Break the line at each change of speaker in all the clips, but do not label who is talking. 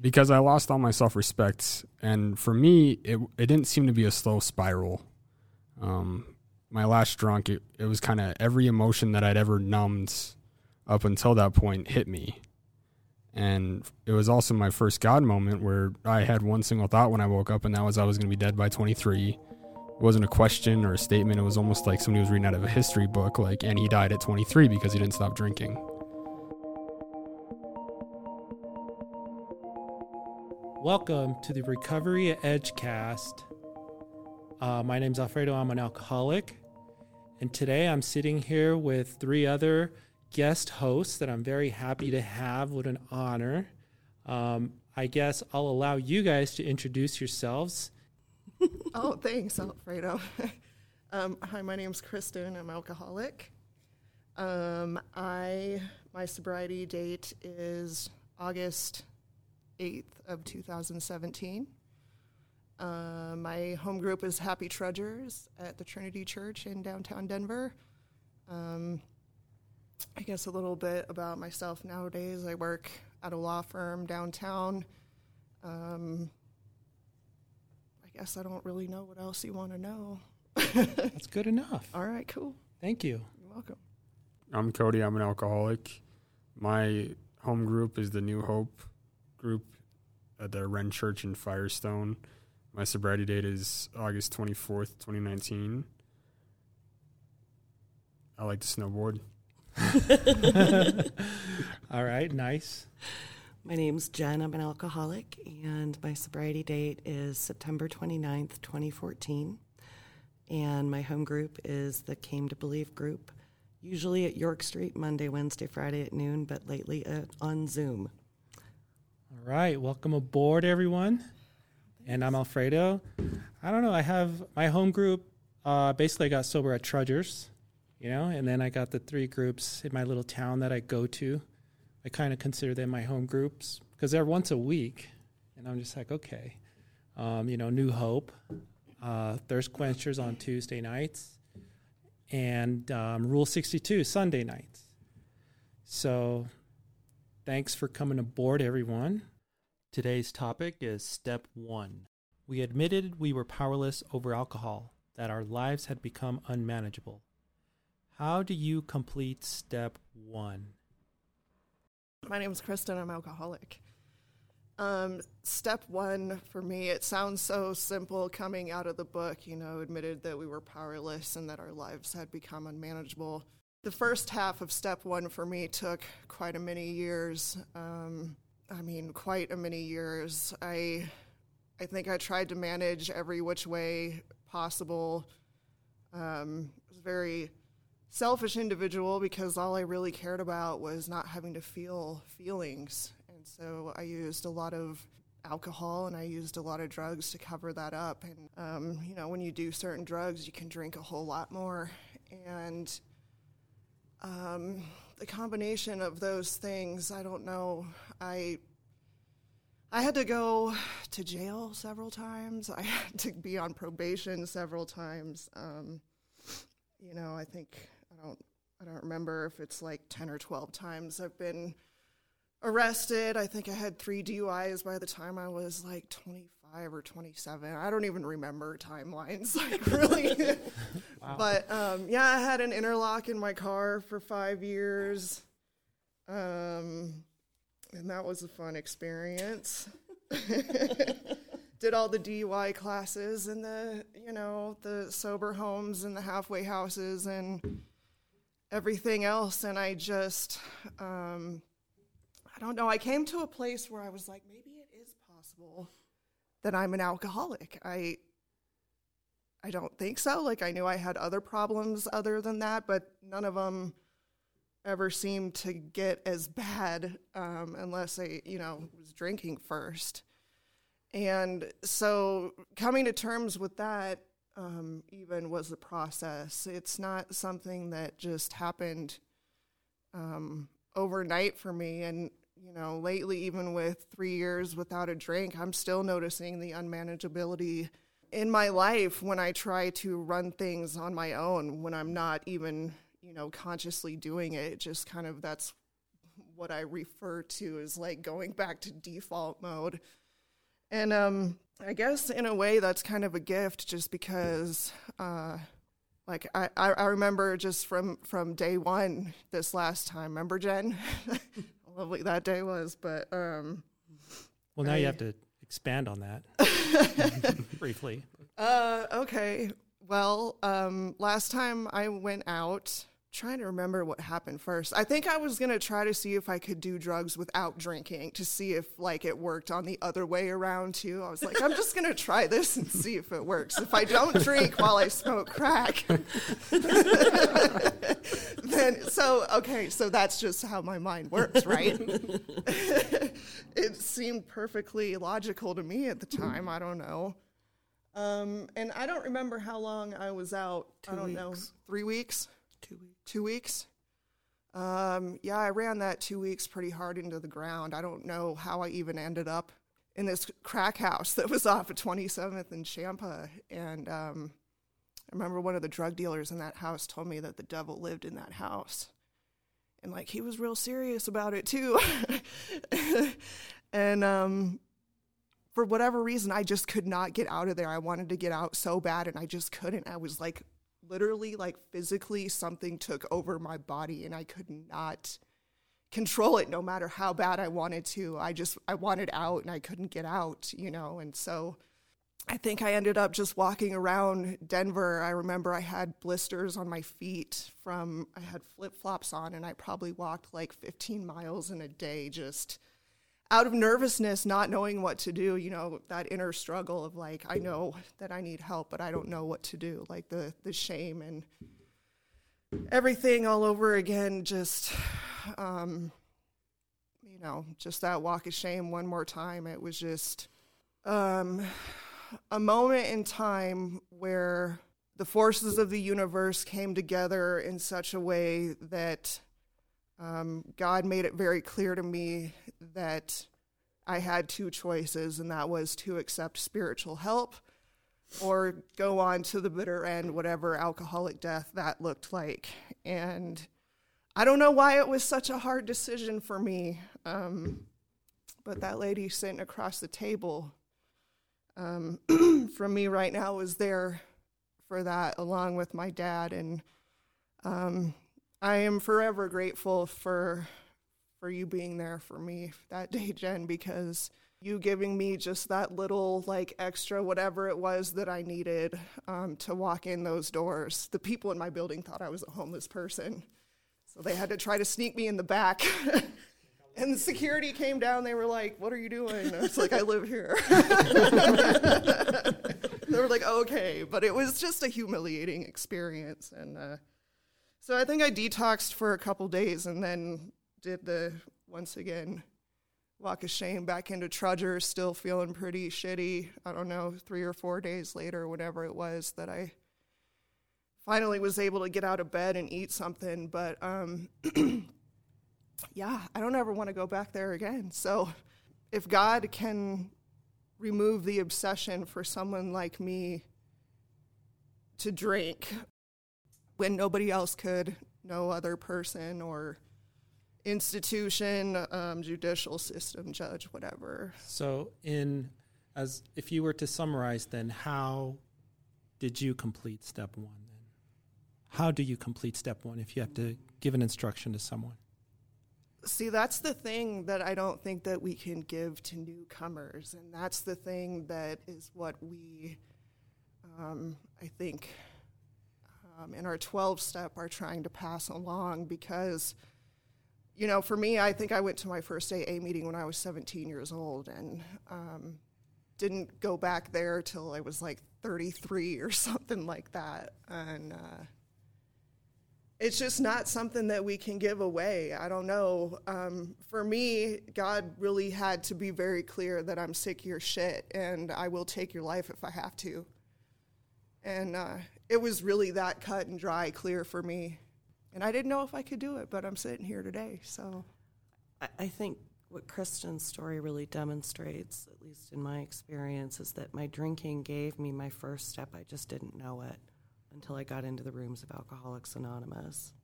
because I lost all my self respect. And for me, it, it didn't seem to be a slow spiral. Um, my last drunk, it, it was kind of every emotion that I'd ever numbed up until that point hit me. And it was also my first God moment where I had one single thought when I woke up, and that was I was going to be dead by 23. It wasn't a question or a statement. It was almost like somebody was reading out of a history book, like, and he died at 23 because he didn't stop drinking.
Welcome to the Recovery Edge cast. Uh, my name's Alfredo. I'm an alcoholic. And today I'm sitting here with three other guest hosts that I'm very happy to have. What an honor. Um, I guess I'll allow you guys to introduce yourselves.
oh, thanks, Alfredo. um, hi, my name's Kristen. I'm alcoholic. Um, I my sobriety date is August 8th of 2017. Uh, my home group is Happy Trudgers at the Trinity Church in downtown Denver. Um, I guess a little bit about myself nowadays. I work at a law firm downtown. Um, I guess I don't really know what else you want to know.
That's good enough.
All right, cool.
Thank you.
You're welcome.
I'm Cody. I'm an alcoholic. My home group is the New Hope group at the Wren Church in Firestone. My sobriety date is August 24th, 2019. I like to snowboard.
All right, nice.
My name's Jen. I'm an alcoholic, and my sobriety date is September 29th, 2014. And my home group is the Came to Believe group, usually at York Street, Monday, Wednesday, Friday at noon, but lately uh, on Zoom.
Right, welcome aboard, everyone. And I'm Alfredo. I don't know. I have my home group. Uh, basically, I got sober at Trudgers, you know, and then I got the three groups in my little town that I go to. I kind of consider them my home groups because they're once a week, and I'm just like, okay, um, you know, New Hope, uh, Thirst Quenchers on Tuesday nights, and um, Rule 62 Sunday nights. So, thanks for coming aboard, everyone. Today's topic is Step 1. We admitted we were powerless over alcohol, that our lives had become unmanageable. How do you complete Step 1?
My name is Kristen. I'm alcoholic. Um, step one for me, it sounds so simple coming out of the book, you know, admitted that we were powerless and that our lives had become unmanageable. The first half of step one for me took quite a many years. Um, I mean, quite a many years. I, I think I tried to manage every which way possible. Um, I was a very selfish individual because all I really cared about was not having to feel feelings. And so I used a lot of alcohol and I used a lot of drugs to cover that up. And, um, you know, when you do certain drugs, you can drink a whole lot more. And um, the combination of those things, I don't know. I I had to go to jail several times. I had to be on probation several times. Um, you know, I think I don't I don't remember if it's like ten or twelve times I've been arrested. I think I had three DUIs by the time I was like twenty five or twenty seven. I don't even remember timelines, like really.
Wow.
But um, yeah, I had an interlock in my car for five years. Um, and that was a fun experience. Did all the DUI classes and the, you know, the sober homes and the halfway houses and everything else. And I just, um, I don't know. I came to a place where I was like, maybe it is possible that I'm an alcoholic. I, I don't think so. Like I knew I had other problems other than that, but none of them ever seemed to get as bad um, unless I, you know, was drinking first. And so coming to terms with that um, even was a process. It's not something that just happened um, overnight for me. And, you know, lately, even with three years without a drink, I'm still noticing the unmanageability in my life when I try to run things on my own, when I'm not even you know consciously doing it just kind of that's what I refer to as like going back to default mode. And um, I guess in a way that's kind of a gift just because uh, like I, I remember just from, from day one this last time. Remember Jen? Lovely that day was. But um,
well, now I, you have to expand on that briefly.
Uh, okay. Well, um, last time I went out, trying to remember what happened first. I think I was gonna try to see if I could do drugs without drinking to see if like it worked on the other way around too. I was like, I'm just gonna try this and see if it works. If I don't drink while I smoke crack, then so okay, so that's just how my mind works, right? it seemed perfectly logical to me at the time. I don't know. Um, and I don't remember how long I was out.
Two
I don't
weeks.
know, three weeks,
Two weeks.
Two weeks. Um, yeah, I ran that two weeks pretty hard into the ground. I don't know how I even ended up in this crack house that was off of 27th and Champa. And um, I remember one of the drug dealers in that house told me that the devil lived in that house. And like he was real serious about it too. and um, for whatever reason, I just could not get out of there. I wanted to get out so bad, and I just couldn't. I was like, literally, like physically, something took over my body, and I could not control it no matter how bad I wanted to. I just, I wanted out, and I couldn't get out, you know, and so. I think I ended up just walking around Denver. I remember I had blisters on my feet from, I had flip flops on, and I probably walked like 15 miles in a day just out of nervousness, not knowing what to do, you know, that inner struggle of like, I know that I need help, but I don't know what to do, like the, the shame and everything all over again, just, um, you know, just that walk of shame one more time. It was just um, a moment in time where the forces of the universe came together in such a way that um, God made it very clear to me that I had two choices, and that was to accept spiritual help or go on to the bitter end, whatever alcoholic death that looked like. And I don't know why it was such a hard decision for me, um, but that lady sitting across the table um, from me right now was there for that, along with my dad. And um, I am forever grateful for for you being there for me that day, Jen, because you giving me just that little like extra whatever it was that I needed um, to walk in those doors. The people in my building thought I was a homeless person, so they had to try to sneak me in the back. and the security came down. They were like, "What are you doing?" And I was like, "I live here." they were like, "Okay," but it was just a humiliating experience, and. Uh, so I think I detoxed for a couple days and then did the once again walk of shame back into Trudger, still feeling pretty shitty. I don't know, three or four days later, whatever it was that I finally was able to get out of bed and eat something. But um, yeah, I don't ever want to go back there again. So if God can remove the obsession for someone like me to drink when nobody else could, no other person or institution, um, judicial system, judge, whatever.
So, in as if you were to summarize, then how did you complete step one? Then, how do you complete step one if you have to give an instruction to someone?
See, that's the thing that I don't think that we can give to newcomers, and that's the thing that is what we, um, I think, um, in our 12 step are trying to pass along because you know for me i think i went to my first aa meeting when i was 17 years old and um, didn't go back there till i was like 33 or something like that. And uh, it's just not something that we can give away. I don't know. Um, for me god really had to be very clear that i'm sick of your shit and i will take your life if i have to. And uh, it was really that cut and dry, clear for me. And I didn't know if I could do it, but I'm sitting here today. So
I, I think what Kristen's story really demonstrates, at least in my experience, is that my drinking gave me my first step. I just didn't know it until I got into the rooms of Alcoholics Anonymous.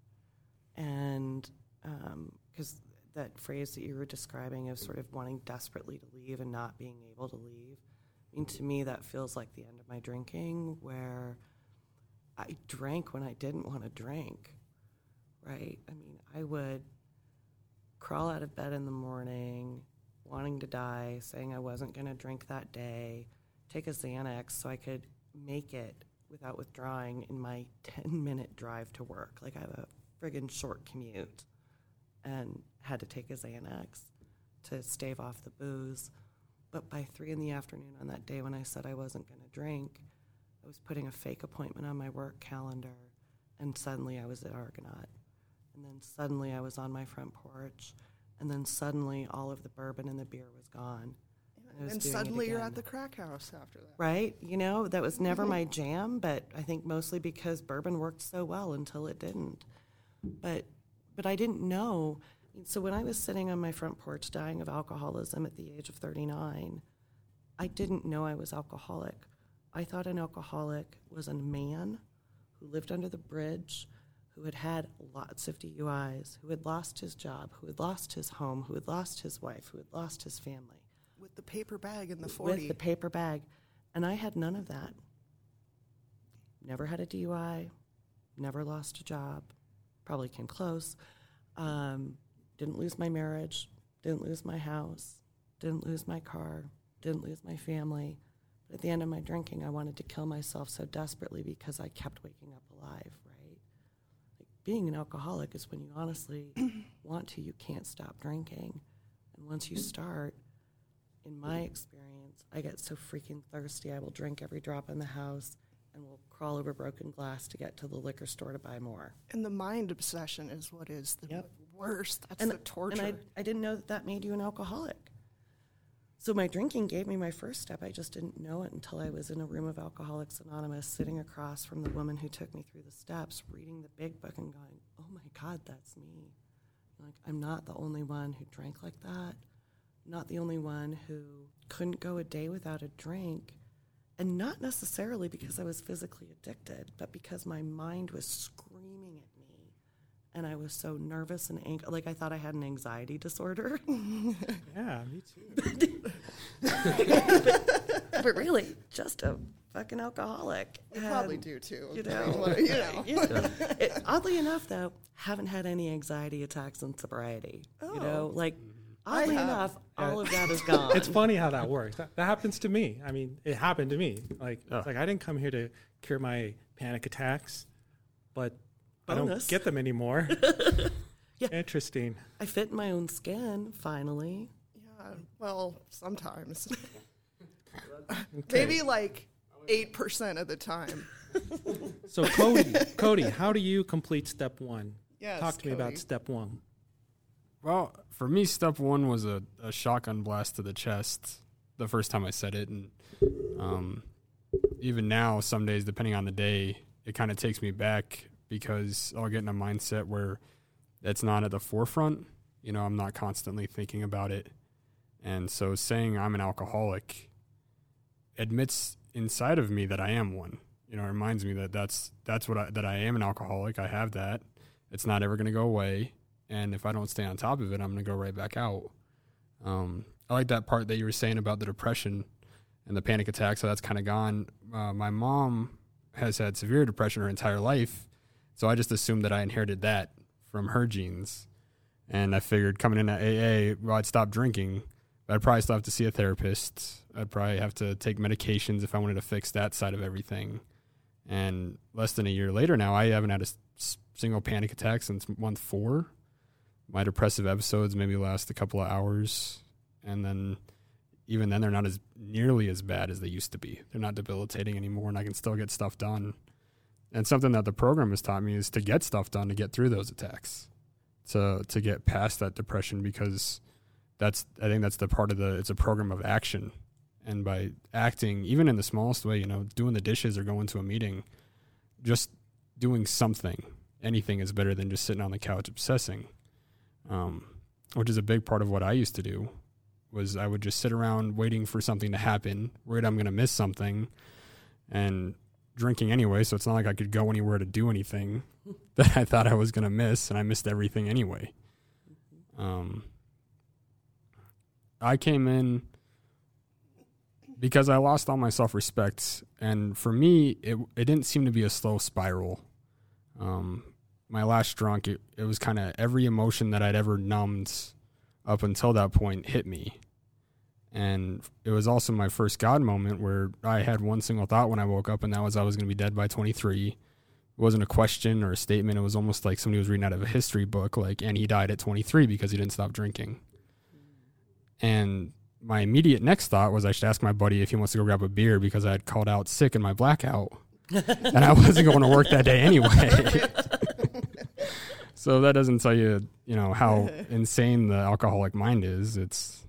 And um, because that phrase that you were describing of sort of wanting desperately to leave and not being able to leave. I mean, to me, that feels like the end of my drinking, where I drank when I didn't want to drink, right? I mean, I would crawl out of bed in the morning, wanting to die, saying I wasn't going to drink that day, take a Xanax so I could make it without withdrawing in my 10 minute drive to work. Like, I have a friggin' short commute and had to take a Xanax to stave off the booze. But by three in the afternoon on that day when I said I wasn't going to drink, I was putting a fake appointment on my work calendar, and suddenly I was at Argonaut. And then suddenly I was on my front porch, and then suddenly all of the bourbon and the beer was gone. Was
And suddenly you're at the crack house after that.
Right? You know, that was never mm-hmm. my jam, but I think mostly because bourbon worked so well until it didn't. But but I didn't know. So when I was sitting on my front porch dying of alcoholism at the age of 39, I didn't know I was alcoholic. I thought an alcoholic was a man who lived under the bridge, who had had lots of DUIs, who had lost his job, who had lost his home, who had lost his wife, who had lost his family
With the paper bag in the 40.
with the paper bag. And I had none of that. Never had a DUI, never lost a job, probably came close. Um, didn't lose my marriage, didn't lose my house, didn't lose my car, didn't lose my family. But at the end of my drinking, I wanted to kill myself so desperately because I kept waking up alive, right? Like being an alcoholic is when you honestly want to, you can't stop drinking. And once you start, in my experience, I get so freaking thirsty, I will drink every drop in the house and will crawl over broken glass to get to the liquor store to buy more.
and the mind obsession is what is the
Yep.
worst. That's
and,
the torture.
And I, I didn't know that that made you an alcoholic. So my drinking gave me my first step. I just didn't know it until I was in a room of Alcoholics Anonymous, sitting across from the woman who took me through the steps, reading the big book and going, "Oh my God, that's me." Like I'm not the only one who drank like that. Not the only one who couldn't go a day without a drink. And not necessarily because I was physically addicted, but because my mind was screaming and I was so nervous and angry. Like I thought I had an anxiety disorder.
Yeah, me too.
but really, just a fucking alcoholic.
you probably do too.
You know,
mean, what- you know.
Yeah. It- oddly enough, though, haven't had any anxiety attacks in sobriety. You know, oh. like oddly
have.
enough, all of that is gone.
It's funny how that works. That, that happens to me. I mean, it happened to me. Like,
Oh.
it's like I didn't come here to cure my panic attacks, but I don't get them anymore.
Yeah.
Interesting.
I fit in my own skin finally.
Yeah, well, sometimes.
Okay.
Maybe like 8% of the time.
So, Cody, Cody, how do you complete step one?
Yes,
Talk to me about step one.
Well, for me, step one was a, a shotgun blast to the chest the first time I said it. And um, even now, some days, depending on the day, it kind of takes me back because I'll get in a mindset where it's not at the forefront. You know, I'm not constantly thinking about it. And so saying I'm an alcoholic admits inside of me that I am one. You know, it reminds me that that's that's what I, that I am an alcoholic. I have that. It's not ever going to go away and if I don't stay on top of it, I'm going to go right back out. Um, I like that part that you were saying about the depression and the panic attacks. So that's kind of gone. Uh, my mom has had severe depression her entire life, so I just assumed that I inherited that from her genes. And I figured coming in at AA, well, I'd stop drinking, but I'd probably still have to see a therapist. I'd probably have to take medications if I wanted to fix that side of everything. And less than a year later now, I haven't had a single panic attack since month four my depressive episodes maybe last a couple of hours and then even then they're not as nearly as bad as they used to be they're not debilitating anymore and i can still get stuff done and something that the program has taught me is to get stuff done to get through those attacks to to get past that depression because that's i think that's the part of the it's a program of action and by acting even in the smallest way you know doing the dishes or going to a meeting just doing something anything is better than just sitting on the couch obsessing um, which is a big part of what I used to do. Was I would just sit around waiting for something to happen, worried I'm going to miss something, and drinking anyway. So it's not like I could go anywhere to do anything that I thought I was going to miss, and I missed everything anyway. Um, I came in because I lost all my self respect, and for me, it it didn't seem to be a slow spiral. Um, my last drunk, it, it was kind of every emotion that I'd ever numbed up until that point hit me. And it was also my first God moment where I had one single thought when I woke up, and that was I was going to be dead by 23. It wasn't a question or a statement. It was almost like somebody was reading out of a history book, like, and he died at 23 because he didn't stop drinking. And my immediate next thought was I should ask my buddy if he wants to go grab a beer because I had called out sick in my blackout and I wasn't going to work that day anyway. so that doesn't tell you, you know, how insane the alcoholic mind is. It's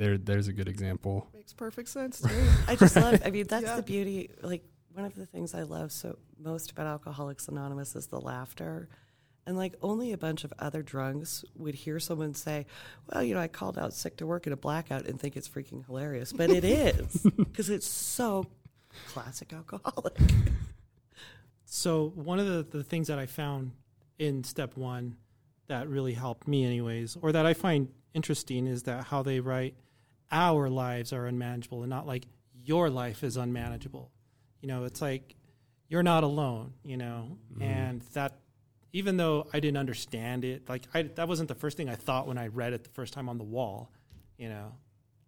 there. There's a good example.
Makes perfect sense to.
I just love. I mean, that's
Yeah.
the beauty. Like one of the things I love so most about Alcoholics Anonymous is the laughter, and like only a bunch of other drunks would hear someone say, "Well, you know, I called out sick to work in a blackout and think it's freaking hilarious," but it is because it's so classic alcoholic.
So one of the, the things that I found in step one that really helped me anyways, or that I find interesting is that how they write our lives are unmanageable and not like your life is unmanageable. You know, it's like you're not alone, you know, mm-hmm. and that even though I didn't understand it, like I, that wasn't the first thing I thought when I read it the first time on the wall, you know,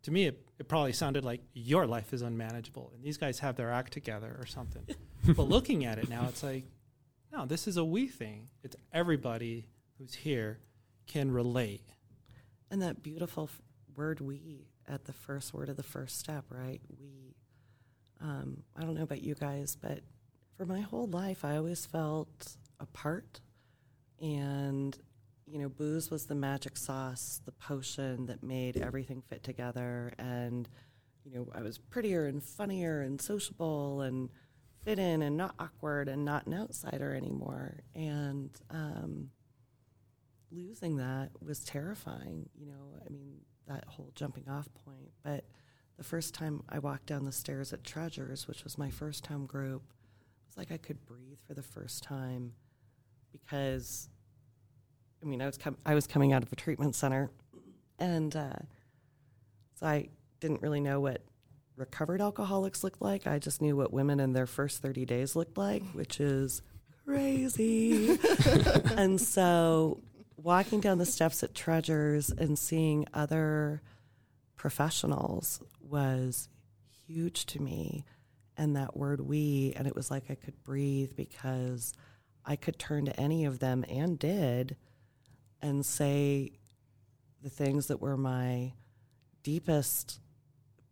to me it, it probably sounded like your life is unmanageable and these guys have their act together or something. But looking at it now it's like no this is a we thing. It's everybody who's here can relate.
And that beautiful f- word "we" at the first word of the first step, right? We. Um, I don't know about you guys, but for my whole life, I always felt apart, and you know, booze was the magic sauce, the potion that made everything fit together. And you know, I was prettier and funnier and sociable and fit in and not awkward and not an outsider anymore. And um, losing that was terrifying. You know, I mean, that whole jumping off point. But the first time I walked down the stairs at Treasures, which was my first home group, it was like I could breathe for the first time because, I mean, I was com- I was coming out of a treatment center, and uh, so I didn't really know what recovered alcoholics looked like. I just knew what women in their first 30 days looked like, which is crazy. and so walking down the steps at Treasures and seeing other professionals was huge to me. And that word we, and it was like I could breathe because I could turn to any of them and did and say the things that were my deepest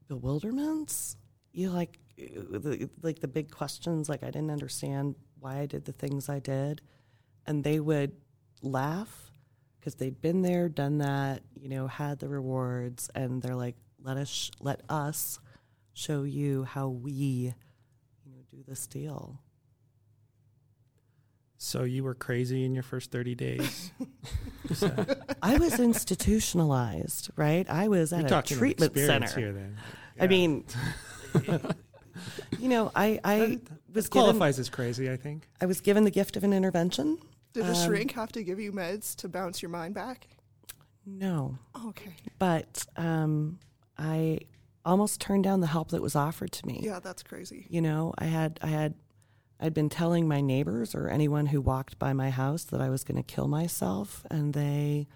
bewilderments. You like, like the big questions, like I didn't understand why I did the things I did. And they would laugh because they'd been there, done that, you know, had the rewards, and they're like, "Let us, sh- let us show you how we, you know, do this deal."
so you were crazy in your first 30 days So
I was institutionalized, right? I was
you're
at a treatment center.
here then
I mean, you know, I I
That-
was given
qualifies as crazy i think
I was given the gift of an intervention.
Did a
Um,
shrink have to give you meds to bounce your mind back?
No,
Okay.
but um, I almost turned down the help that was offered to me.
Yeah, that's crazy.
You know, I had I had I'd been telling my neighbors or anyone who walked by my house that I was going to kill myself, and they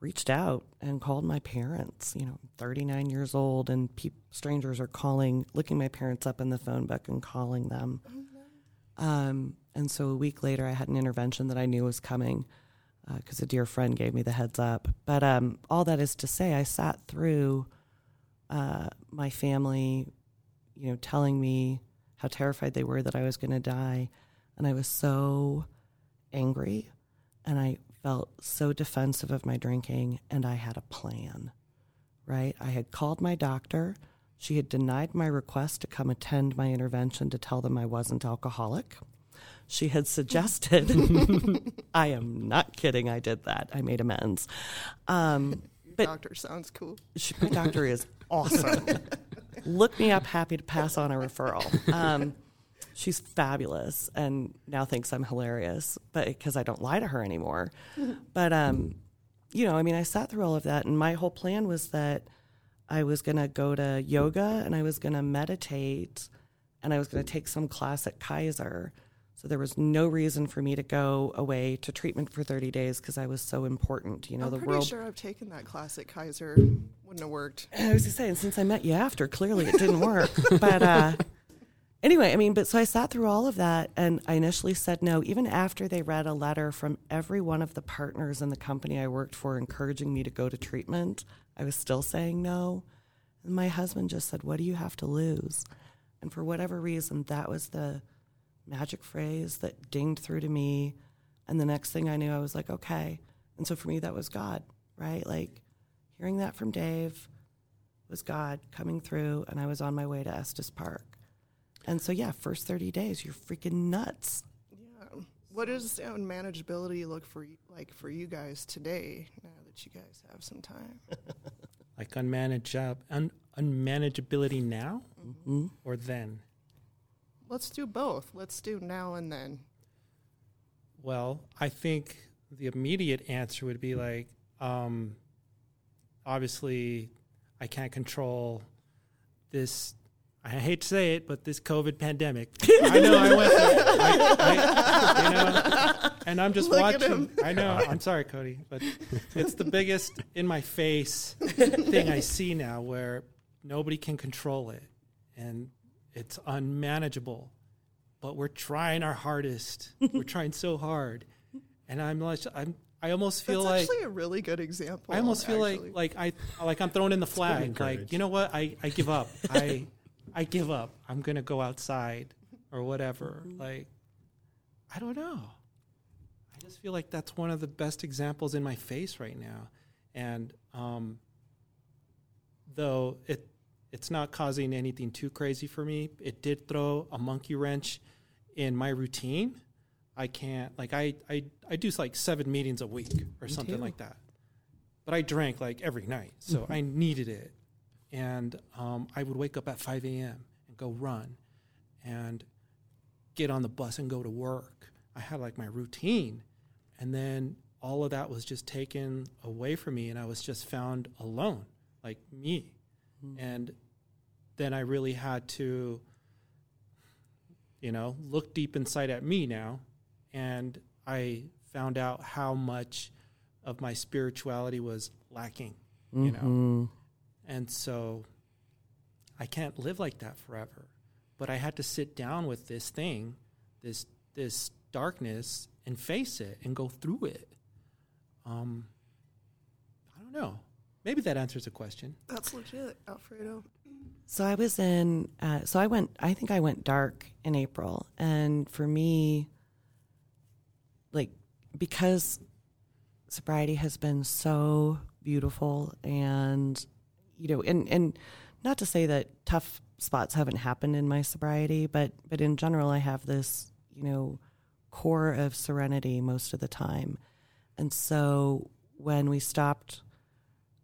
reached out and called my parents. You know, I'm 39 years old, and peop strangers are calling, looking my parents up in the phone book and calling them. Um, and so a week later, I had an intervention that I knew was coming because a dear friend gave me the heads up. But um, all that is to say, I sat through uh, my family, you know, telling me how terrified they were that I was going to die, and I was so angry, and I felt so defensive of my drinking, and I had a plan. Right? I had called my doctor. She had denied my request to come attend my intervention to tell them I wasn't alcoholic. She had suggested, I am not kidding, I did that. I made amends. Um, but
Doctor sounds cool.
she, my doctor is awesome. Look me up, happy to pass on a referral. Um, she's fabulous and now thinks I'm hilarious, but because I don't lie to her anymore. But um, you know, I mean, I sat through all of that, and my whole plan was that I was going to go to yoga and I was going to meditate and I was going to take some class at Kaiser. So there was no reason for me to go away to treatment for 30 days because I was so important. You know,
I'm
the
pretty
world.
sure I've taken that class at Kaiser. Wouldn't have worked.
I was just saying, since I met you after, clearly it didn't work. but uh, anyway, I mean, but so I sat through all of that and I initially said no, even after they read a letter from every one of the partners in the company I worked for encouraging me to go to treatment. I was still saying no. And my husband just said, What do you have to lose? And for whatever reason, that was the magic phrase that dinged through to me. And the next thing I knew, I was like, Okay. And so for me, that was God, right? Like hearing that from Dave was God coming through, and I was on my way to Estes Park. And so, yeah, first 30 days, you're freaking nuts.
Yeah. What does unmanageability look for like for you guys today? Now that you guys have some time.
Like unmanage, un, unmanageability now
Mm-hmm.
or then?
Let's do both. Let's do now and then.
Well, I think the immediate answer would be like, um, obviously, I can't control this. I hate to say it, but this COVID pandemic. I know I went through. I, I, you know, and I'm just
Look
watching. I know. I'm sorry, Cody, but it's the biggest in my face thing I see now, where nobody can control it, and it's unmanageable. But we're trying our hardest. we're trying so hard, and I'm like, I'm. I almost feel
That's
like
actually a really good example.
I almost feel
actually.
like like I like I'm throwing in the flag. Like you know what? I I give up. I I give up. I'm gonna go outside or whatever. Like I don't know. I just feel like that's one of the best examples in my face right now, and um, though it it's not causing anything too crazy for me, it did throw a monkey wrench in my routine. I can't like I I I do like seven meetings a week or something
too.
like that. But I drank like every night, so I needed it, and um, I would wake up at five a.m. and go run, and get on the bus and go to work. I had like my routine, and then all of that was just taken away from me, and I was just found alone, like me, and then I really had to you know, look deep inside at me now, and I found out how much of my spirituality was lacking, you know.
Mm-hmm.
And so I can't live like that forever. But I had to sit down with this thing, this this darkness and face it and go through it. Um I don't know. Maybe that answers the question.
that's legit, Alfredo.
So I was in, uh, so I went, I think I went dark in April. And for me, like, because sobriety has been so beautiful and, you know, and, and not to say that tough spots haven't happened in my sobriety, but, but in general, I have this, you know, core of serenity most of the time. And so when we stopped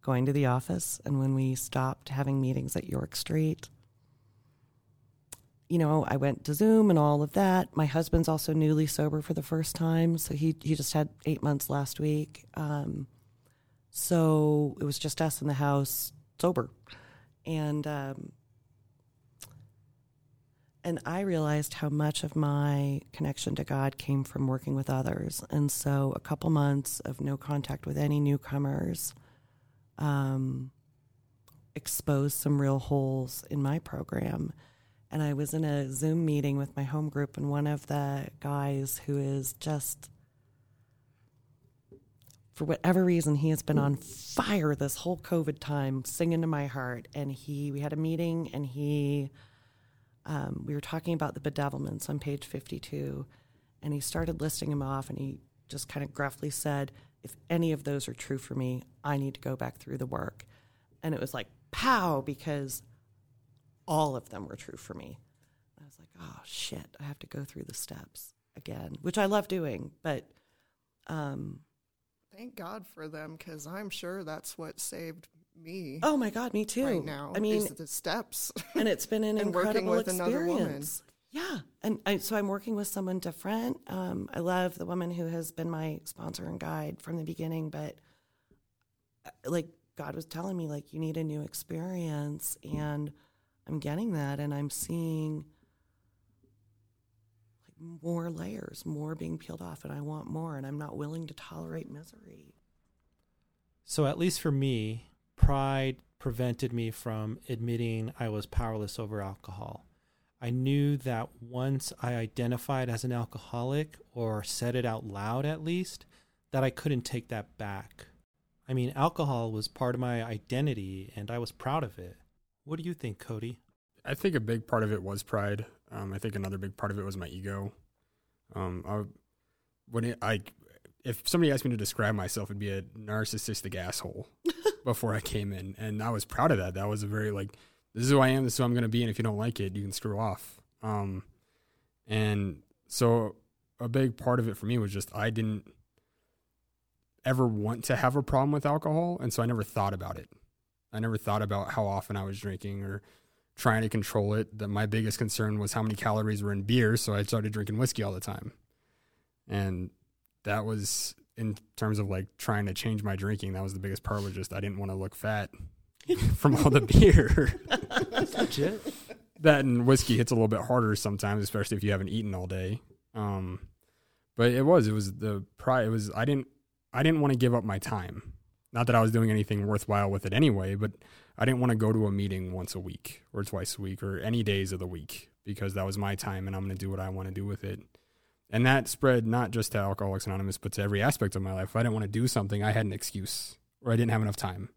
going to the office and when we stopped having meetings at York Street. You know, I went to Zoom and all of that. My husband's also newly sober for the first time, so he he just had eight months last week. Um, so it was just us in the house, sober, and um, and I realized how much of my connection to God came from working with others. And so a couple months of no contact with any newcomers um, exposed some real holes in my program. And I was in a Zoom meeting with my home group, and one of the guys who is just, for whatever reason, he has been on fire this whole COVID time, singing to my heart. And he, we had a meeting, and he, um, we were talking about the bedevilments on page 52, and he started listing them off, and he just kind of gruffly said, if any of those are true for me, I need to go back through the work. And it was like, pow, because all of them were true for me. I was like, oh shit, I have to go through the steps again, which I love doing. But um,
Thank God for them, because I'm sure that's what saved me
oh my God, me too.
right now.
I mean,
the steps.
and it's been an
And working
incredible
with another woman.
Yeah, and I, so I'm working with someone different. Um, I love the woman who has been my sponsor and guide from the beginning, but like God was telling me like you need a new experience and I'm getting that and I'm seeing like more layers, more being peeled off and I want more and I'm not willing to tolerate misery.
So, at least for me, pride prevented me from admitting I was powerless over alcohol. I knew that once I identified as an alcoholic or said it out loud at least, that I couldn't take that back. I mean, alcohol was part of my identity and I was proud of it. What do you think, Cody?
I think a big part of it was pride. Um, I think another big part of it was my ego. Um, I, when it, I, if somebody asked me to describe myself, it'd be a narcissistic asshole before I came in, and I was proud of that. That was a very like, this is who I am. This is who I'm going to be, and if you don't like it, you can screw off. Um, and so a big part of it for me was just I didn't ever want to have a problem with alcohol, and so I never thought about it. I never thought about how often I was drinking or trying to control it. That my biggest concern was how many calories were in beer, so I started drinking whiskey all the time. And that was in terms of like trying to change my drinking, that was the biggest part was just I didn't want to look fat from all the beer.
That's legit.
that and whiskey hits a little bit harder sometimes, especially if you haven't eaten all day. Um, but it was it was the pride. It was I didn't I didn't want to give up my time. Not that I was doing anything worthwhile with it anyway, but I didn't want to go to a meeting once a week or twice a week or any days of the week because that was my time and I'm going to do what I want to do with it. And that spread not just to Alcoholics Anonymous, but to every aspect of my life. If I didn't want to do something, I had an excuse or I didn't have enough time.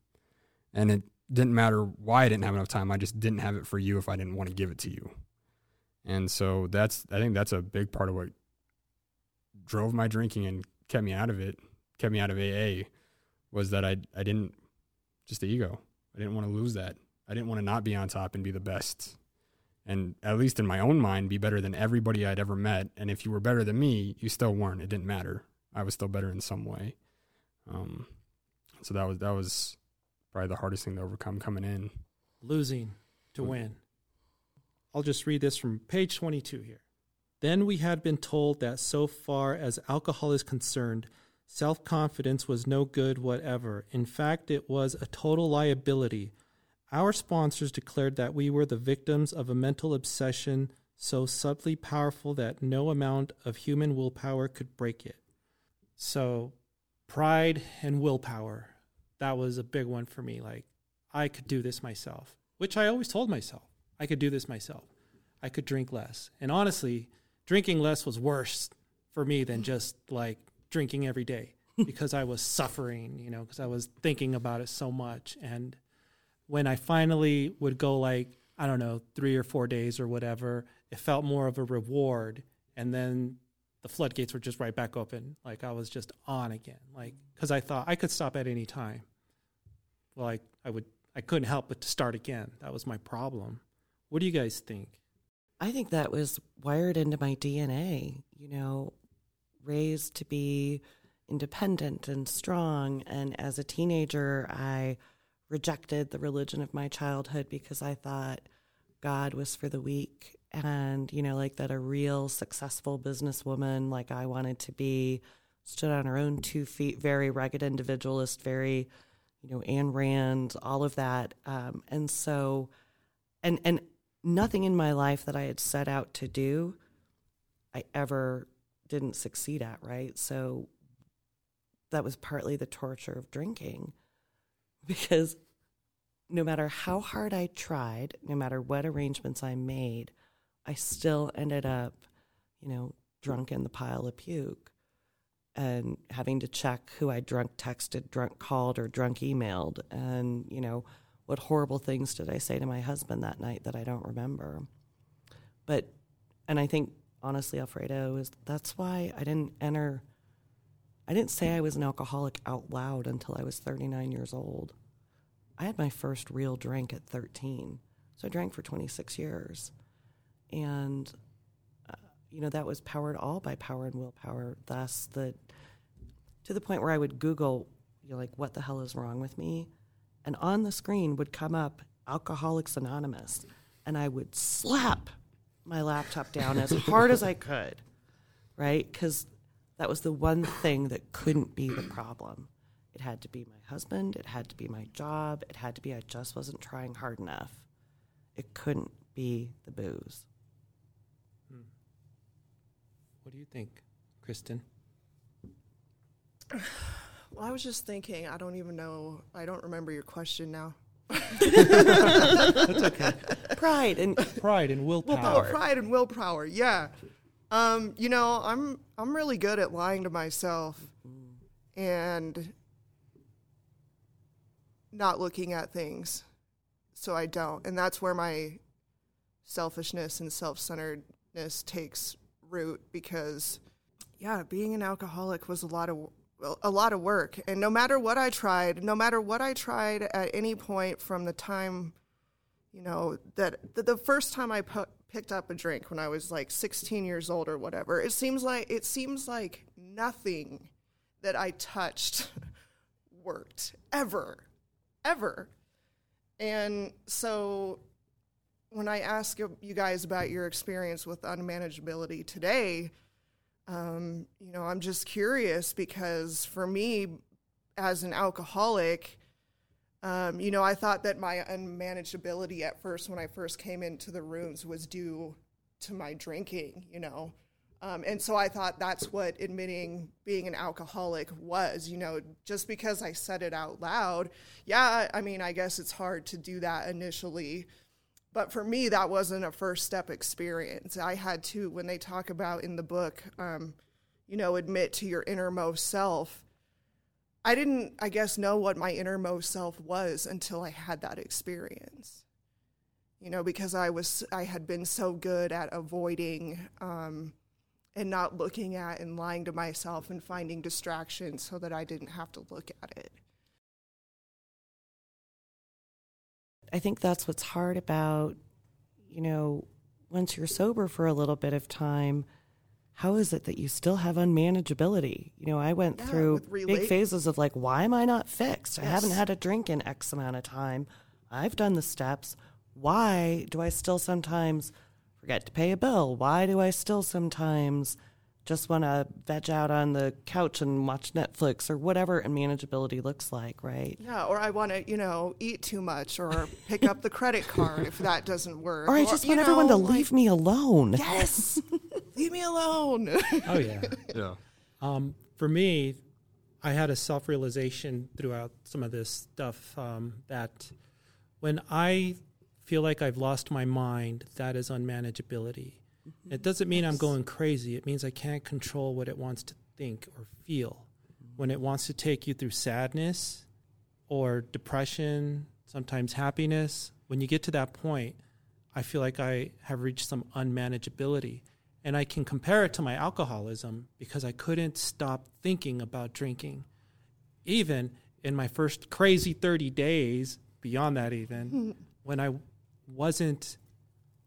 And it didn't matter why I didn't have enough time. I just didn't have it for you if I didn't want to give it to you. And so that's, I think that's a big part of what drove my drinking and kept me out of it, kept me out of AA was that I, I didn't, just the ego. I didn't want to lose that. I didn't want to not be on top and be the best. And at least in my own mind, be better than everybody I'd ever met. And if you were better than me, you still weren't. It didn't matter. I was still better in some way. Um, so that was that was probably the hardest thing to overcome coming in.
Losing to win. I'll just read this from page 22 here. Then we had been told that so far as alcohol is concerned, self confidence was no good whatever. In fact, it was a total liability. Our sponsors declared that we were the victims of a mental obsession so subtly powerful that no amount of human willpower could break it. So, pride and willpower, that was a big one for me. Like, I could do this myself, which I always told myself I could do this myself. I could drink less. And honestly, drinking less was worse for me than just like drinking every day because I was suffering, you know, because I was thinking about it so much. And when I finally would go like, I don't know, three or four days or whatever, it felt more of a reward. And then the floodgates were just right back open. Like I was just on again. Like, because I thought I could stop at any time. Well, I, I would, I couldn't help but to start again. That was my problem. What do you guys think?
I think that was wired into my DNA, you know, raised to be independent and strong. And as a teenager, I rejected the religion of my childhood because I thought God was for the weak. And, you know, like that a real successful businesswoman, like I wanted to be, stood on her own two feet, very rugged individualist, very, you know, Ayn Rand, all of that. Um, and so, and, and, nothing in my life that I had set out to do, I ever didn't succeed at, right? So that was partly the torture of drinking because no matter how hard I tried, no matter what arrangements I made, I still ended up, you know, drunk in the pile of puke and having to check who I drunk texted, drunk called, or drunk emailed. And, you know, what horrible things did I say to my husband that night that I don't remember? But, and I think honestly, Alfredo, is that's why I didn't enter, I didn't say I was an alcoholic out loud until I was 39 years old. I had my first real drink at 13. So I drank for 26 years. And, you know, that was powered all by power and willpower. Thus, the, to the point where I would Google, you know, like, what the hell is wrong with me? And on the screen would come up Alcoholics Anonymous. And I would slap my laptop down as hard as I could, right? Because that was the one thing that couldn't be the problem. It had to be my husband. It had to be my job. It had to be I just wasn't trying hard enough. It couldn't be the booze.
What do you think, Kristen?
Well, I was just thinking, I don't even know, I don't remember your question now.
That's okay.
Pride and
Pride and willpower.
pride and willpower, yeah. Um, you know, I'm I'm really good at lying to myself and not looking at things. So I don't. And that's where my selfishness and self-centeredness takes root because yeah, being an alcoholic was a lot of a lot of work. And no matter what I tried, no matter what I tried at any point from the time you know that the, the first time I pu- picked up a drink when I was like 16 years old or whatever, it seems like it seems like nothing that I touched worked ever, ever. And so when I ask you guys about your experience with unmanageability today, um, you know, I'm just curious because for me, as an alcoholic, um, you know, I thought that my unmanageability at first, when I first came into the rooms, was due to my drinking, you know. Um, and so I thought that's what admitting being an alcoholic was, you know, just because I said it out loud. Yeah, I mean, I guess it's hard to do that initially. But for me, that wasn't a first step experience. I had to, when they talk about in the book, um, you know, admit to your innermost self. I didn't, I guess, know what my innermost self was until I had that experience. You know, because I was, I had been so good at avoiding um, and not looking at and lying to myself and finding distractions so that I didn't have to look at it.
I think that's what's hard about, you know, once you're sober for a little bit of time, how is it that you still have unmanageability? You know, I went
Yeah,
through big phases of like, why am I not fixed? I haven't had a drink in X amount of time. I've done the steps. Why do I still sometimes forget to pay a bill? Why do I still sometimes just want to veg out on the couch and watch Netflix or whatever unmanageability looks like, right?
Yeah, or I want to, you know, eat too much or pick up the credit card if that doesn't work.
Or I just
you
want everyone to
like,
leave me alone.
Yes, leave me alone.
Oh yeah.
Yeah.
Um, for me, I had a self realization throughout some of this stuff um, that when I feel like I've lost my mind, that is unmanageability. It doesn't mean I'm going crazy. It means I can't control what it wants to think or feel. When it wants to take you through sadness or depression, sometimes happiness, when you get to that point, I feel like I have reached some unmanageability. And I can compare it to my alcoholism because I couldn't stop thinking about drinking. Even in my first crazy 30 days, beyond that, even, when I wasn't,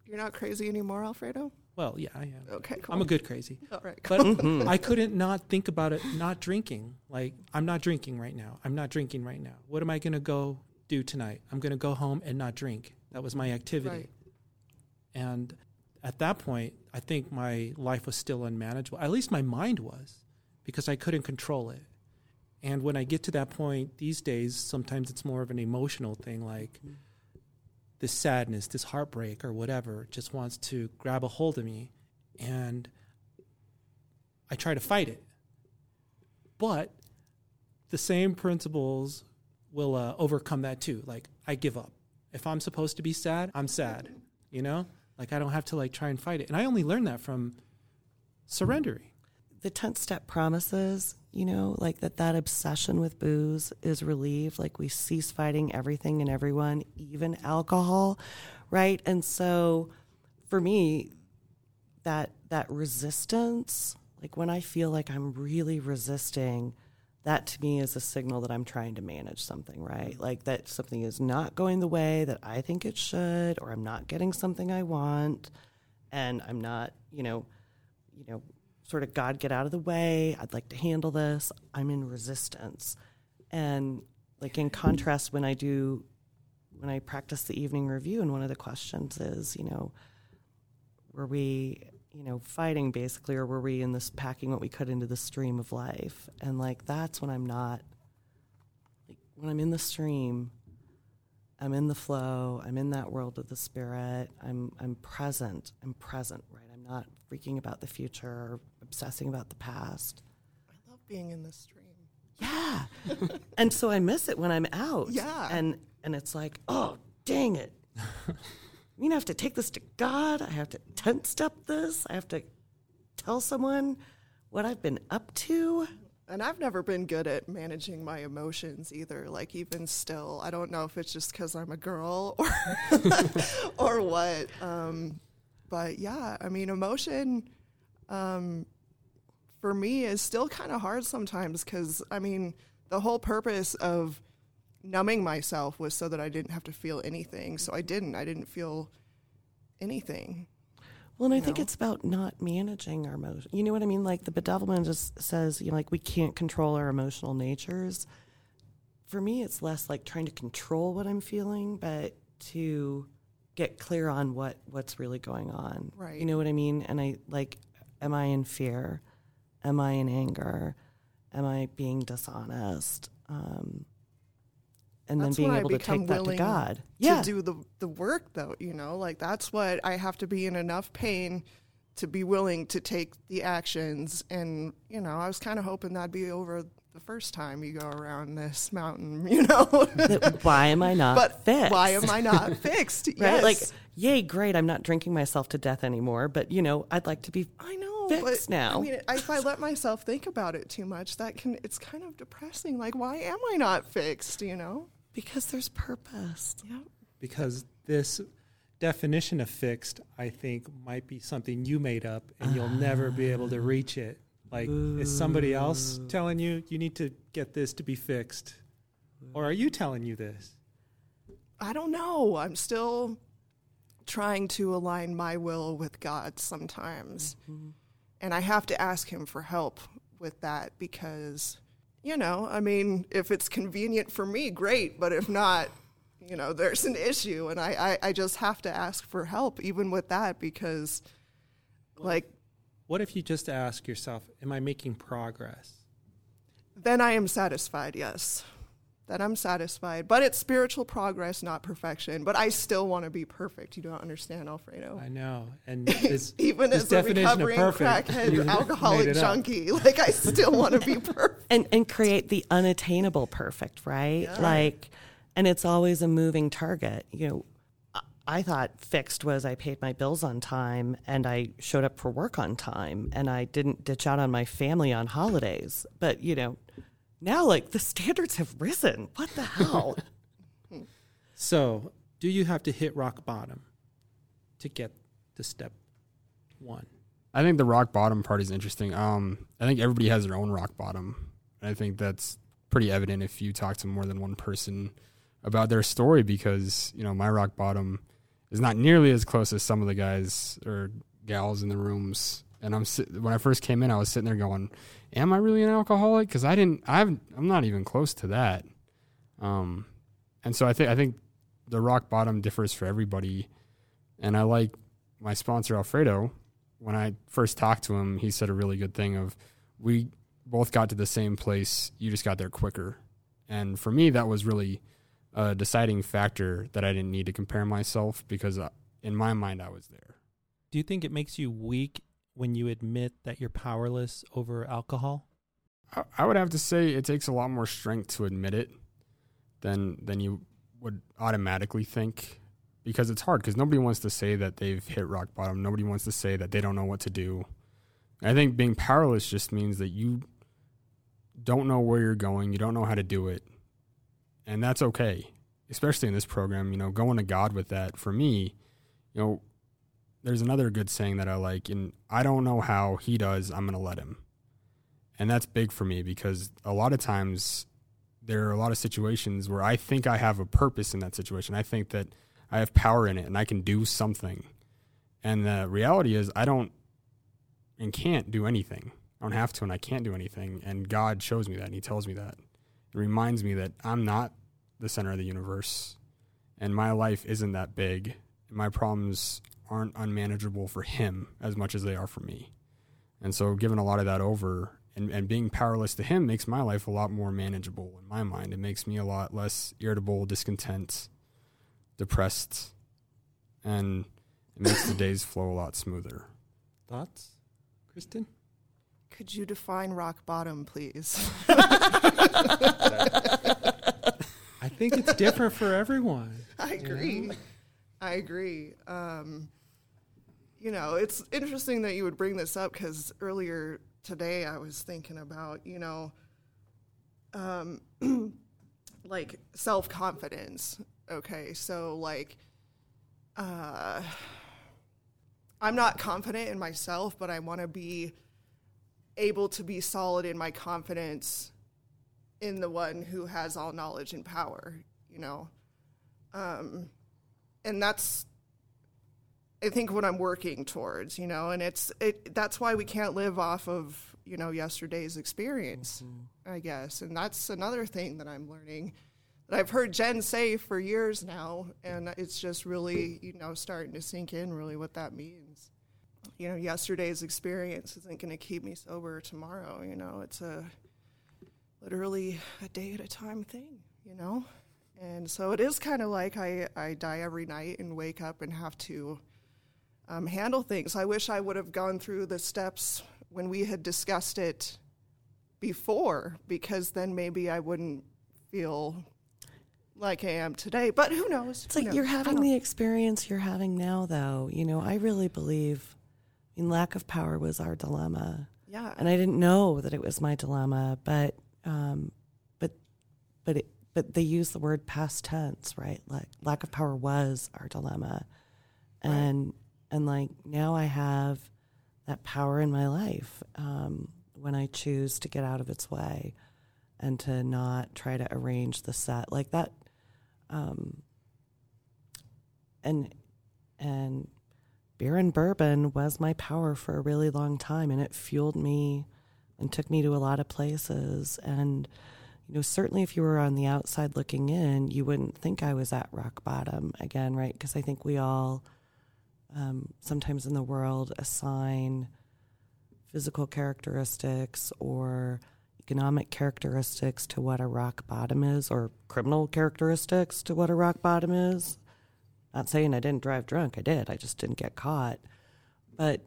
You're not crazy anymore, Alfredo.
Well, yeah, I am.
Okay, cool.
I'm a good crazy.
All right, cool.
But mm-hmm. I couldn't not think about it not drinking. Like, I'm not drinking right now. I'm not drinking right now. What am I going to go do tonight? I'm going to go home and not drink. That was my activity.
Right.
And at that point, I think my life was still unmanageable. At least my mind was, because I couldn't control it. And when I get to that point these days, sometimes it's more of an emotional thing like this sadness, this heartbreak, or whatever just wants to grab a hold of me. And I try to fight it. But the same principles will uh, overcome that too. Like, I give up. If I'm supposed to be sad, I'm sad. You know? Like, I don't have to like try and fight it. And I only learned that from surrendering.
The 10 step promises, you know, like that that obsession with booze is relieved, like we cease fighting everything and everyone, even alcohol, right? And so for me, that that resistance, like when I feel like I'm really resisting, that to me is a signal that I'm trying to manage something, right? Like that something is not going the way that I think it should, or I'm not getting something I want, and I'm not, you know, you know, sort of God get out of the way. I'd like to handle this. I'm in resistance. And like in contrast, when I do, when I practice the evening review, and one of the questions is, you know, were we, you know, fighting basically, or were we in this packing what we could into the stream of life? And like that's when I'm not like when I'm in the stream, I'm in the flow. I'm in that world of the spirit. I'm I'm present. I'm present, right? I'm not freaking about the future or obsessing about the past.
I love being in the stream.
Yeah. and so I miss it when I'm out.
Yeah.
And and it's like, oh, dang it. you know, I have to take this to God. I have to 10 step this. I have to tell someone what I've been up to.
And I've never been good at managing my emotions either. Like even still, I don't know if it's just because I'm a girl or or what. Um, but yeah, I mean, emotion um, for me is still kind of hard sometimes because I mean, the whole purpose of numbing myself was so that I didn't have to feel anything. So I didn't. I didn't feel anything.
Well, and I think
know?
it's about not managing our emotions. You know what I mean? Like the bedevilment just says, you know, like we can't control our emotional natures. For me, it's less like trying to control what I'm feeling, but to get clear on what what's really going on.
Right.
You know what I mean? And I like, am I in fear? Am I in anger? Am I being dishonest? Um, and
That's
then being able to take that to God.
to
Yeah.
do the the work though you know like that's what i have to be in enough pain to be willing to take the actions and you know i was kind of hoping that'd be over the first time you go around this mountain you know
why am I not
but
fixed?
why am i not fixed
right?
yes.
Like, yay, great! I'm not drinking myself to death anymore. But you know, I'd like to be.
I know,
fixed
but
now.
I mean, if I let myself think about it too much, that can it's kind of depressing. Like, why am I not fixed? You know?
Because there's purpose.
Yeah.
because this definition of fixed, I think, might be something you made up, and you'll never be able to ah. reach it. Like, is somebody else telling you you need to get this to be fixed, or are you telling you this?
I don't know. I'm still trying to align my will with God sometimes. Mm-hmm. And I have to ask Him for help with that because, you know, I mean, if it's convenient for me, great. But if not, you know, there's an issue. And I, I, I just have to ask for help, even with that, because, like,
What if you just ask yourself, "Am I making progress?"
then I am satisfied, yes. Then I'm satisfied. But it's spiritual progress, not perfection. But I still want to be perfect. You don't understand, Alfredo.
I know, and this,
even
this
as a
definition of
recovering
perfect,
crackhead, alcoholic junkie, like I still want to be perfect.
And and create the unattainable perfect, right? Like, and it's always a moving target. You know, I- I thought fixed was I paid my bills on time and I showed up for work on time and I didn't ditch out on my family on holidays. But you know, now like the standards have risen. What the hell?
So, do you have to hit rock bottom to get to step one?
I think the rock bottom part is interesting. Um, I think everybody has their own rock bottom. And I think that's pretty evident if you talk to more than one person about their story because, you know, my rock bottom is not nearly as close as some of the guys or gals in the rooms. And I'm when I first came in, I was sitting there going, "Am I really an alcoholic?" Because I didn't. I haven't. I'm not even close to that. Um, and so I think I think the rock bottom differs for everybody. And I like my sponsor Alfredo when I first talked to him, he said a really good thing of we both got to the same place, you just got there quicker. And for me that was really a deciding factor that I didn't need to compare myself because uh, in my mind I was there.
Do you think it makes you weak when you admit that you're powerless over alcohol?
I, would have to say it takes a lot more strength to admit it than than you would automatically think because it's hard because nobody wants to say that they've hit rock bottom. Nobody wants to say that they don't know what to do. I think being powerless just means that you don't know where you're going, you don't know how to do it. And that's okay. Especially in this program, you know, going to God with that for me, you know, there's another good saying that I like and I don't know how he does, I'm going to let him. And that's big for me because a lot of times there are a lot of situations where I think I have a purpose in that situation. I think that I have power in it and I can do something. And the reality is, I don't and can't do anything. I don't have to and I can't do anything. And God shows me that and He tells me that. It reminds me that I'm not the center of the universe and my life isn't that big. My problems aren't unmanageable for Him as much as they are for me. And so, giving a lot of that over and, and being powerless to him makes my life a lot more manageable in my mind. It makes me a lot less irritable, discontent, depressed, and it makes the days flow a lot smoother.
Thoughts, Kristen?
Could you define rock bottom, please?
I think it's different for everyone.
I agree. I agree. Um, you know, it's interesting that you would bring this up because earlier today I was thinking about, you know, um, like self confidence. Okay, so like, uh, I'm not confident in myself, but I want to be able to be solid in my confidence in the one who has all knowledge and power, you know. Um, and that's I think what I'm working towards, you know, and it's it that's why we can't live off of, you know, yesterday's experience, mm-hmm. I guess. And that's another thing that I'm learning that I've heard Jen say for years now and it's just really, you know, starting to sink in really what that means. You know, yesterday's experience isn't going to keep me sober tomorrow, you know. It's a literally a day at a time thing, you know? And so it is kind of like I, I die every night and wake up and have to um, handle things. I wish I would have gone through the steps when we had discussed it before, because then maybe I wouldn't feel like I am today. But who knows?
It's
Who
like
knows?
you're having the experience you're having now, though. You know, I really believe, I mean, lack of power was our dilemma.
yeah.
and I didn't know that it was my dilemma, but um, but but it, but they use the word past tense, right? Like lack of power was our dilemma, and and like now I have that power in my life um, when I choose to get out of its way and to not try to arrange the set like that. Um, and and beer and bourbon was my power for a really long time and it fueled me and took me to a lot of places and you know certainly if you were on the outside looking in you wouldn't think i was at rock bottom again right because i think we all um, sometimes in the world assign physical characteristics or economic characteristics to what a rock bottom is or criminal characteristics to what a rock bottom is not saying I didn't drive drunk. I did. I just didn't get caught. But,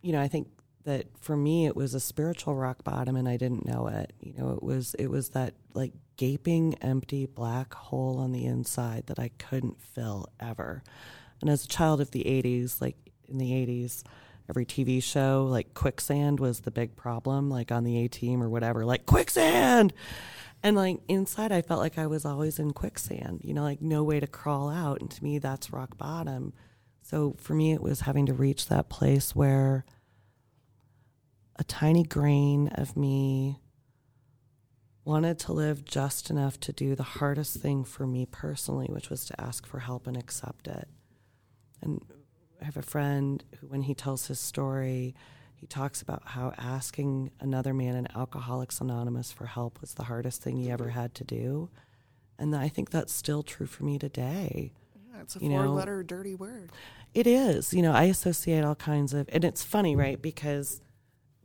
you know, I think that for me it was a spiritual rock bottom and I didn't know it. You know, it was it was that like gaping empty black hole on the inside that I couldn't fill ever. And as a child of the 80s, like in the 80s, every TV show like quicksand was the big problem like on the A team or whatever, like quicksand. And like inside, I felt like I was always in quicksand, you know, like no way to crawl out. And to me, that's rock bottom. So for me, it was having to reach that place where a tiny grain of me wanted to live just enough to do the hardest thing for me personally, which was to ask for help and accept it. And I have a friend who, when he tells his story, he talks about how asking another man in Alcoholics Anonymous for help was the hardest thing he ever had to do. And I think that's still true for me today.
Yeah, it's a
you know-
four letter dirty word.
It is. You know, I associate all kinds of, and it's funny, right? Because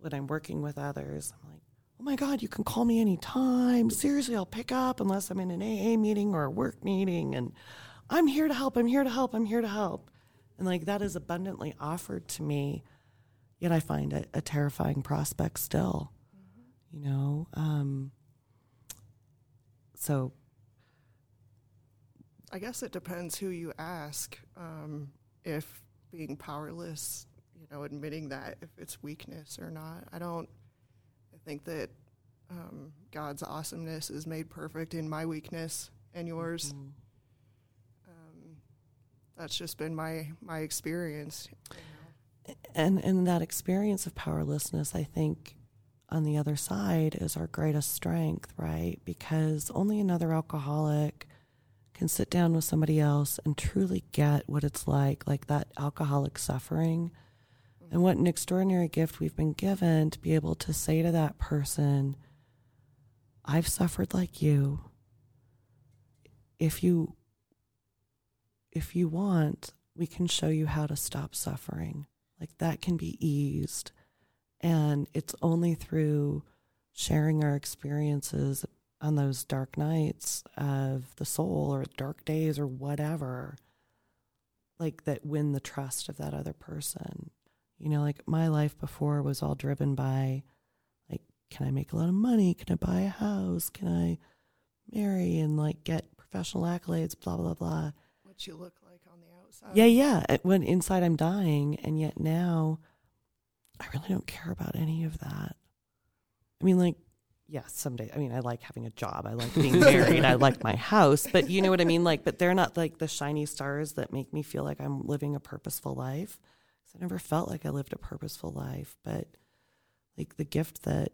when I'm working with others, I'm like, oh my God, you can call me anytime. Seriously, I'll pick up unless I'm in an AA meeting or a work meeting. And I'm here to help. I'm here to help. I'm here to help. And like that is abundantly offered to me. Yet I find it a terrifying prospect still, you know? Um, so
I guess it depends who you ask. Um, if being powerless, you know, admitting that if it's weakness or not. I don't. I think that um, God's awesomeness is made perfect in my weakness and yours. Um, that's just been my my experience.
and and that experience of powerlessness i think on the other side is our greatest strength right because only another alcoholic can sit down with somebody else and truly get what it's like like that alcoholic suffering and what an extraordinary gift we've been given to be able to say to that person i've suffered like you. If you if you want we can show you how to stop suffering. Like that can be eased. And it's only through sharing our experiences on those dark nights of the soul or dark days or whatever, like that win the trust of that other person. You know, like my life before was all driven by, like, can I make a lot of money? Can I buy a house? Can I marry and like get professional accolades? Blah, blah, blah.
What you look like on the outside.
Yeah, yeah. When inside I'm dying, and yet now I really don't care about any of that. I mean, like, yes, someday. I mean, I like having a job. I like being married. I like my house. But you know what I mean? Like, but they're not like the shiny stars that make me feel like I'm living a purposeful life. 'Cause I never felt like I lived a purposeful life. But like the gift that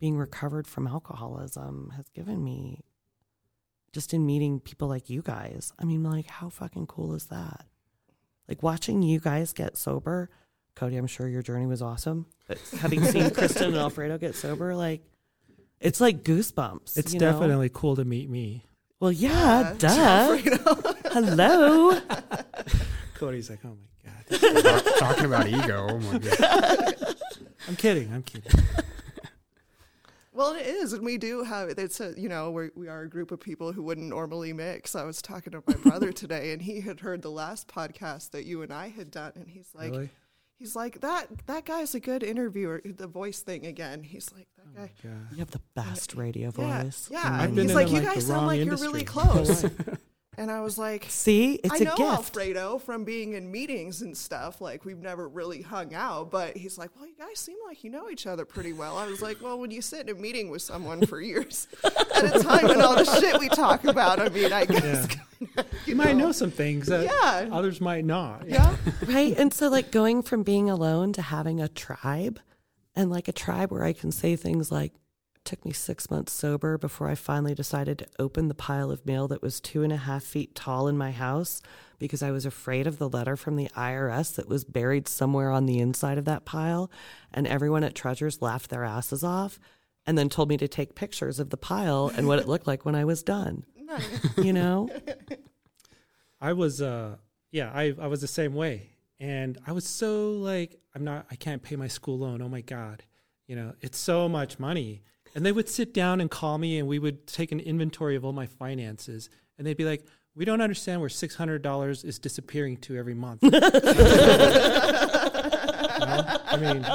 being recovered from alcoholism has given me just in meeting people like you guys. I mean, like, how fucking cool is that? Like, watching you guys get sober. Cody, I'm sure your journey was awesome. But having seen Kristen and Alfredo get sober, like, it's like goosebumps.
It's
you know?
definitely cool to meet me.
Well, yeah,
Yeah,
duh. Hello.
Cody's like, oh my god.
Talk- talking about ego. Oh my God.
I'm kidding. I'm kidding.
Well, it is, and we do have it's a you know we're, we are a group of people who wouldn't normally mix. I was talking to my brother today, and he had heard the last podcast that you and I had done, and he's like,
really?
he's like that that guy's a good interviewer. The voice thing again. He's like that oh guy.
God.
You have the best radio
Yeah,
voice.
yeah.
I've
and
been
he's
in,
like, you
like,
guys sound
wrong
like you're really
industry my
close.
life.
And I was like,
See, it's
I
a
know
gift.
Alfredo from being in meetings and stuff. Like we've never really hung out, but he's like, "Well, you guys seem like you know each other pretty well." I was like, "Well, when you sit in a meeting with someone for years at a time and all the shit we talk about, I mean, I guess
Yeah. You might know some things that
Yeah.
others might not.
yeah,
right and so like going from being alone to having a tribe and like a tribe where i can say things like it took me six months sober before i finally decided to open the pile of mail that was two and a half feet tall in my house because i was afraid of the letter from the irs that was buried somewhere on the inside of that pile and everyone at treasures laughed their asses off and then told me to take pictures of the pile and what it looked like when i was done you know
I was uh yeah, I I was the same way. And I was so like I'm not I can't pay my school loan. Oh my god. You know, it's so much money. And they would sit down and call me and we would take an inventory of all my finances and they'd be like, "We don't understand where $600 is disappearing to every month." You know? I mean,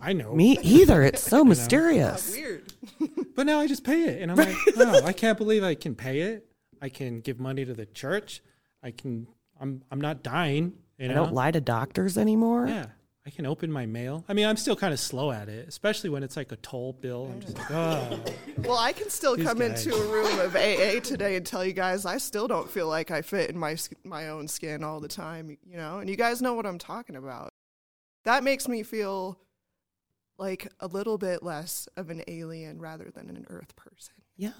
I know.
me either it's so mysterious
weird.
But now I just pay it, and I'm like, oh, I can't believe I can pay it. I can give money to the church. I can. I'm. I'm not dying. You know?
i don't lie to doctors anymore
Yeah, I can open my mail. I mean, I'm still kind of slow at it, especially when it's like a toll bill. I'm just like, oh,
Well, I can still
These
come
guys.
into a room of AA today and tell you guys I still don't feel like I fit in my my own skin all the time, you know. And you guys know what I'm talking about. That makes me feel like a little bit less of an alien rather than an Earth person.
Yeah.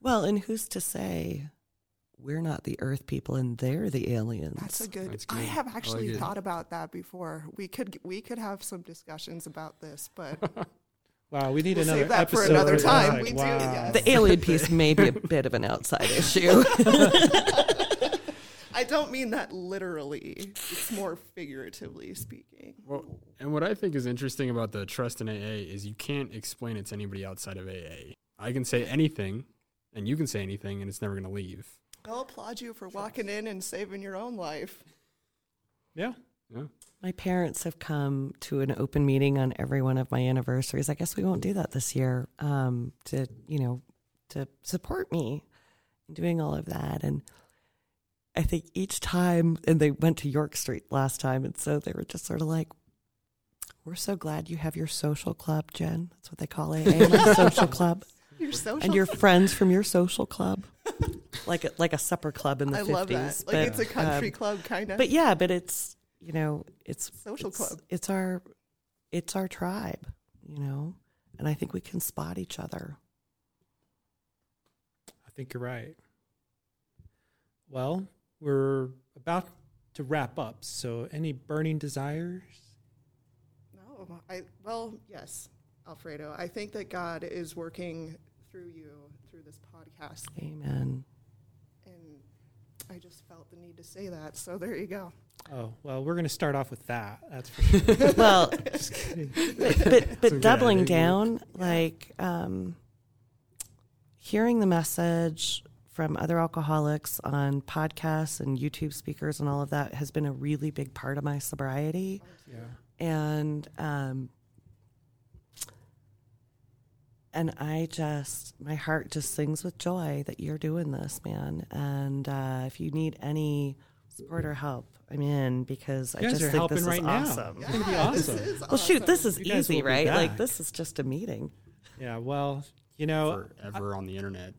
Well, and who's to say we're not the Earth people and they're the aliens?
That's a good.
That's
I
good.
have
I
actually
oh, like
thought about that before. We could we could have some discussions about this, but
wow, we need
We'll
another
save that for another time.
like,
We do, yes.
the alien piece may be a bit of an outside issue.
I don't mean that literally. It's more figuratively speaking.
Well, and what I think is interesting about the trust in AA is you can't explain it to anybody outside of AA. I can say anything, and you can say anything, and it's never going to leave.
I'll applaud you for walking in and saving your own life.
Yeah,
Yeah.
my parents have come to an open meeting on every one of my anniversaries. I guess we won't do that this year um, to, you know, to support me in doing all of that. And I think each time, and they went to York Street last time, and so they were just sort of like, "We're so glad you have your social club, Jen. That's what they call AA, my social club,
Your social.
and your friends from your social club, like a, like a supper club in the
I
50s.
love that. Like
but,
it's a country
um,
club kind of.
but yeah, but it's you know it's
Social
it's,
club.
It's our it's our tribe, you know, and I think we can spot each other.
I think you're right. Well, we're about to wrap up. So, any burning desires?
no, I well, yes, Alfredo. I think that God is working through you through this podcast,
Amen.
and I just felt the need to say that. So there you go.
Oh well, we're going to start off with that. That's for sure.
Well,
Just kidding.
but but, but doubling
editing.
down, like um, hearing the message from other alcoholics on podcasts and YouTube speakers and all of that has been a really big part of my sobriety.
Yeah.
and um and I just my heart just sings with joy that you're doing this, man. And uh, if you need any support or help, I'm in because I just think this is
now.
awesome.
It's going to be
Yeah, this
awesome.
is
Well, shoot, this is
You
easy, right? Like this is just a meeting.
Yeah. Well, you know,
Forever on the internet.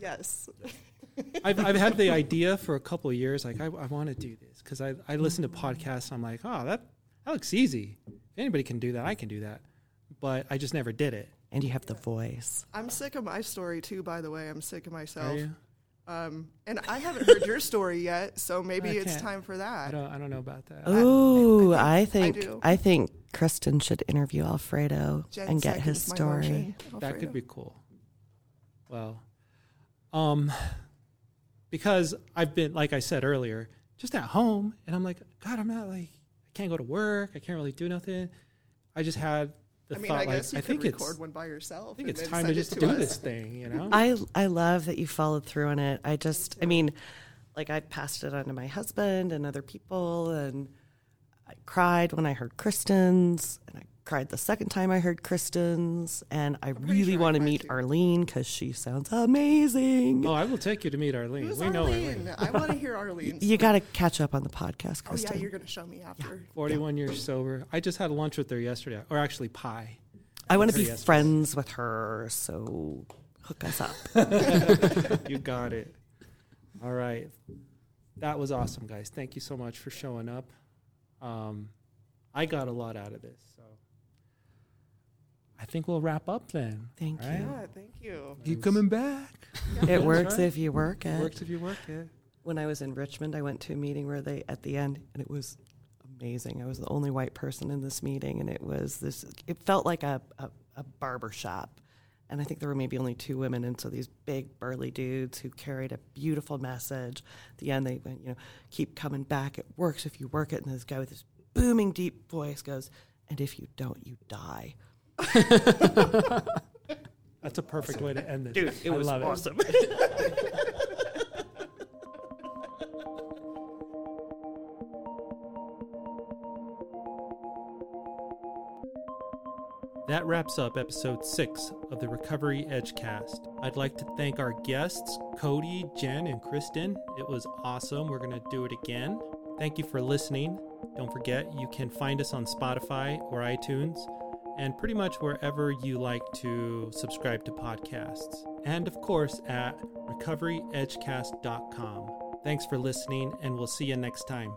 Yes.
I've, I've had the idea for a couple of years. Like, I, I want to do this because I, I listen to podcasts. I'm like, oh, that, that looks easy. If anybody can do that, I can do that. But I just never did it.
And you have the voice.
I'm sick of my story too, by the way. I'm sick of
Are
myself.
you?
Um, and I haven't heard your story yet, so maybe it's time for
I
that.
don't, I don't know about that.
Ooh, I
I
think
do.
I think Kristen should interview Alfredo
Jen
and get his story.
that could be cool. Well, um, because I've been, like I said earlier, just at home, and I'm like, God, I'm not like, I can't go to work. I can't really do nothing. I just had the
I mean,
thought,
I
like,
guess you
I
could
think
record
it's,
one by yourself.
I think
and
it's
then
time to just
to
do
us.
this thing, you know?
I I love that you followed through on it. I just I mean, like I passed it on to my husband and other people and I cried when I heard Kristen's and I cried the second time I heard Kristen's and I
pretty
really
sure
want to meet
too.
Arlene cuz she sounds amazing.
oh, I will take you to meet Arlene.
Who's
we know
Arlene?
Arlene.
I want to hear Arlene.
You got to catch up on the podcast,
oh
Kristen.
yeah, you're going to show me after.
41 years sober. I just had lunch with her yesterday, or actually pie.
I want to be
yesterday.
friends with her, so hook us up.
you got it. All right. That was awesome, guys. Thank you so much for showing up. Um, I got a lot out of this. So I think we'll wrap up then.
Thank
Right?
you.
Yeah, thank you.
Keep coming back.
It works
right.
if you work
It
it.
works if you work it.
when I was in Richmond, I went to a meeting where they at the end, and it was amazing. I was the only white person in this meeting, and it was this. It felt like a a, a barber shop, and I think there were maybe only two women, and so these big burly dudes who carried a beautiful message. At the end, they went, you know, keep coming back. It works if you work it. And this guy with this booming deep voice goes, "And if you don't, you die."
That's a perfect way to end this.
Dude, it
I
was awesome.
That wraps up episode six of the Recovery Edgecast. I'd like to thank our guests, Cody, Jen, and Kristen. It was awesome. We're going to do it again. Thank you for listening. Don't forget, you can find us on Spotify or iTunes, and pretty much wherever you like to subscribe to podcasts. And of course, at recoveryedgecast.com. Thanks for listening, and we'll see you next time.